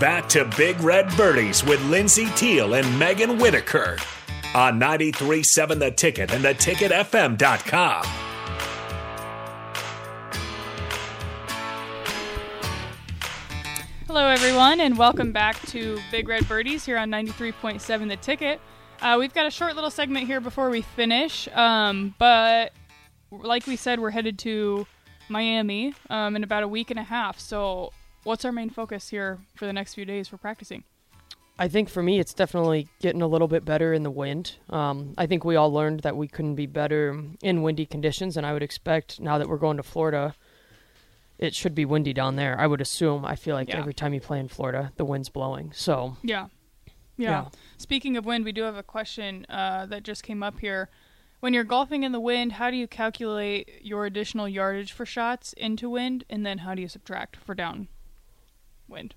back to Big Red Birdies with Lindsay Teal and Megan Whitaker on 93.7 The Ticket and theticketfm.com. Hello, everyone, and welcome back to Big Red Birdies here on 93.7 The Ticket. Uh, we've got a short little segment here before we finish, um, but like we said, we're headed to Miami um, in about a week and a half. So, what's our main focus here for the next few days for practicing? I think for me, it's definitely getting a little bit better in the wind. Um, I think we all learned that we couldn't be better in windy conditions, and I would expect now that we're going to Florida, it should be windy down there. I would assume. I feel like Yeah. every time you play in Florida, the wind's blowing. So Yeah. yeah. Yeah. Speaking of wind, we do have a question uh, that just came up here. When you're golfing in the wind, how do you calculate your additional yardage for shots into wind, and then how do you subtract for down wind?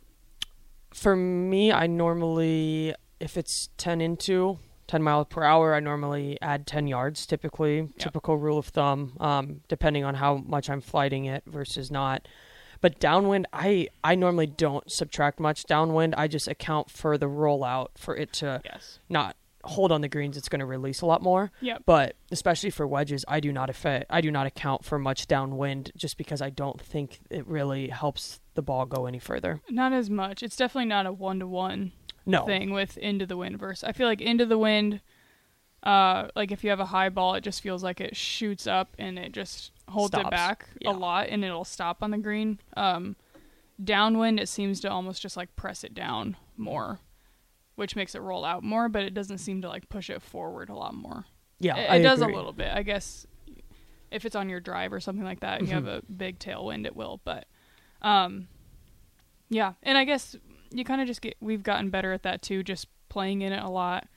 for me, I normally, if it's 10 into 10 miles per hour, I normally add 10 yards typically. Typical rule of thumb, um, depending on how much I'm flighting it versus not. But downwind, I, I normally don't subtract much downwind. I just account for the rollout for it to Yes. not hold on the greens. It's going to release a lot more. Yep. But especially for wedges, I do not affect, I do not account for much downwind just because I don't think it really helps the ball go any further. Not as much. It's definitely not a one to one No. thing with into the wind versus. I feel like into the wind, uh, like if you have a high ball, it just feels like it shoots up and it just holds it back Yeah. a lot and it'll stop on the green. Um, downwind, it seems to almost just like press it down more, which makes it roll out more, but it doesn't seem to like push it forward a lot more. Yeah, it, it does a little bit, I guess. If it's on your drive or something like that, and you have a big tailwind, it will. But, um, yeah, and I guess you kind of just get. We've gotten better at that too, just playing in it a lot.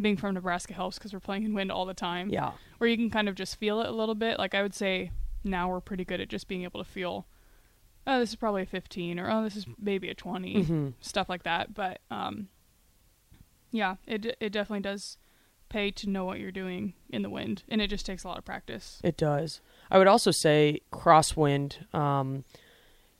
Being from Nebraska helps because we're playing in wind all the time. Yeah. where you can kind of just feel it a little bit. Like I would say now we're pretty good at just being able to feel. Oh, this is probably a 15, or oh, this is maybe a 20, hmm stuff like that. But um, yeah, it it definitely does pay to know what you're doing in the wind, and it just takes a lot of practice. It does. I would also say crosswind, um,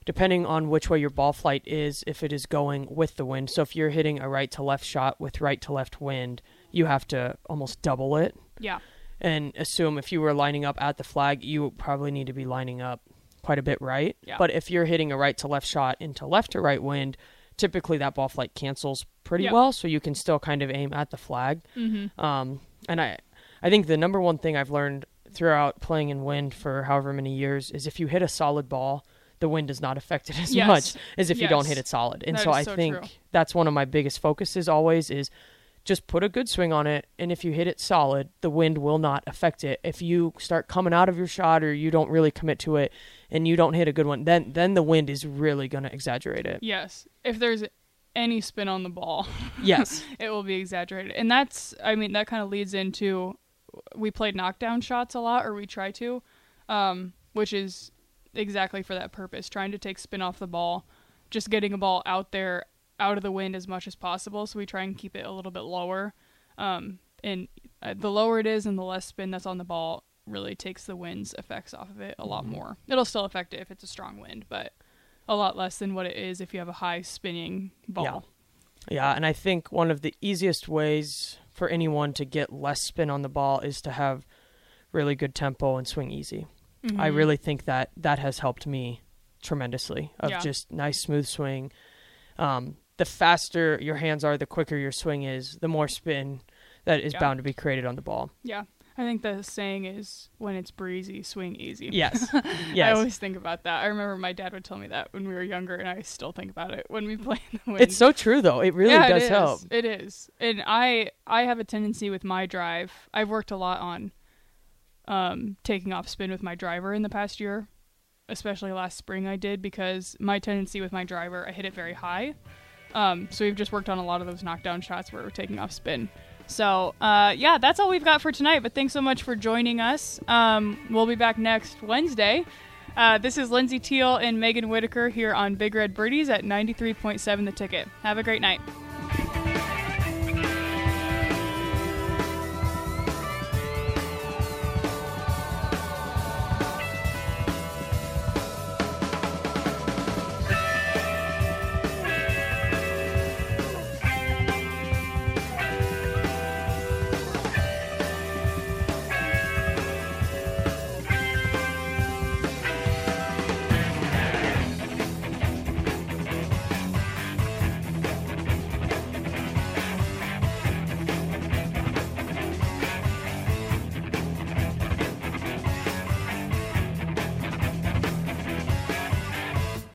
depending on which way your ball flight is, if it is going with the wind. So if you're hitting a right to left shot with right to left wind, you have to almost double it Yeah, and assume if you were lining up at the flag, you probably need to be lining up quite a bit right. Yeah. But if you're hitting a right to left shot into left to right wind, typically that ball flight cancels pretty Yeah. well, so you can still kind of aim at the flag. mm-hmm. Um, and I, I think the number one thing I've learned throughout playing in wind for however many years is if you hit a solid ball, the wind does not affect it as Yes. much as if you don't hit it solid. And That so I so think true. that's one of my biggest focuses always is just put a good swing on it and if you hit it solid, the wind will not affect it. If you start coming out of your shot or you don't really commit to it and you don't hit a good one, then then the wind is really going to exaggerate it. yes. If there's any spin on the ball, Yes. it will be exaggerated, and that's I mean that kind of leads into we played knockdown shots a lot, or we try to, um, which is exactly for that purpose, trying to take spin off the ball, just getting a ball out there, out of the wind as much as possible. So we try and keep it a little bit lower, um, and uh, the lower it is and the less spin that's on the ball really takes the wind's effects off of it a lot more. It'll still affect it if it's a strong wind, but a lot less than what it is if you have a high spinning ball. Yeah, and I think one of the easiest ways for anyone to get less spin on the ball is to have really good tempo and swing easy. I Mhm. really think that that has helped me tremendously of Yeah. just nice smooth swing. Um, the faster your hands are, the quicker your swing is, the more spin that is Yeah. bound to be created on the ball. Yeah. I think the saying is when it's breezy, swing easy. Yes. yes. I always think about that. I remember my dad would tell me that when we were younger, and I still think about it when we play in the wind. It's so true though. It really yeah, does it help. It is, and I I have a tendency with my drive. I've worked a lot on um, taking off spin with my driver in the past year, especially last spring. I did because my tendency with my driver, I hit it very high. Um, so we've just worked on a lot of those knockdown shots where we're taking off spin. So uh, yeah, that's all we've got for tonight. But thanks so much for joining us. Um, we'll be back next Wednesday. Uh, this is Lindsay Teal and Megan Whitaker here on Big Red Birdies at 93.7 The Ticket. Have a great night.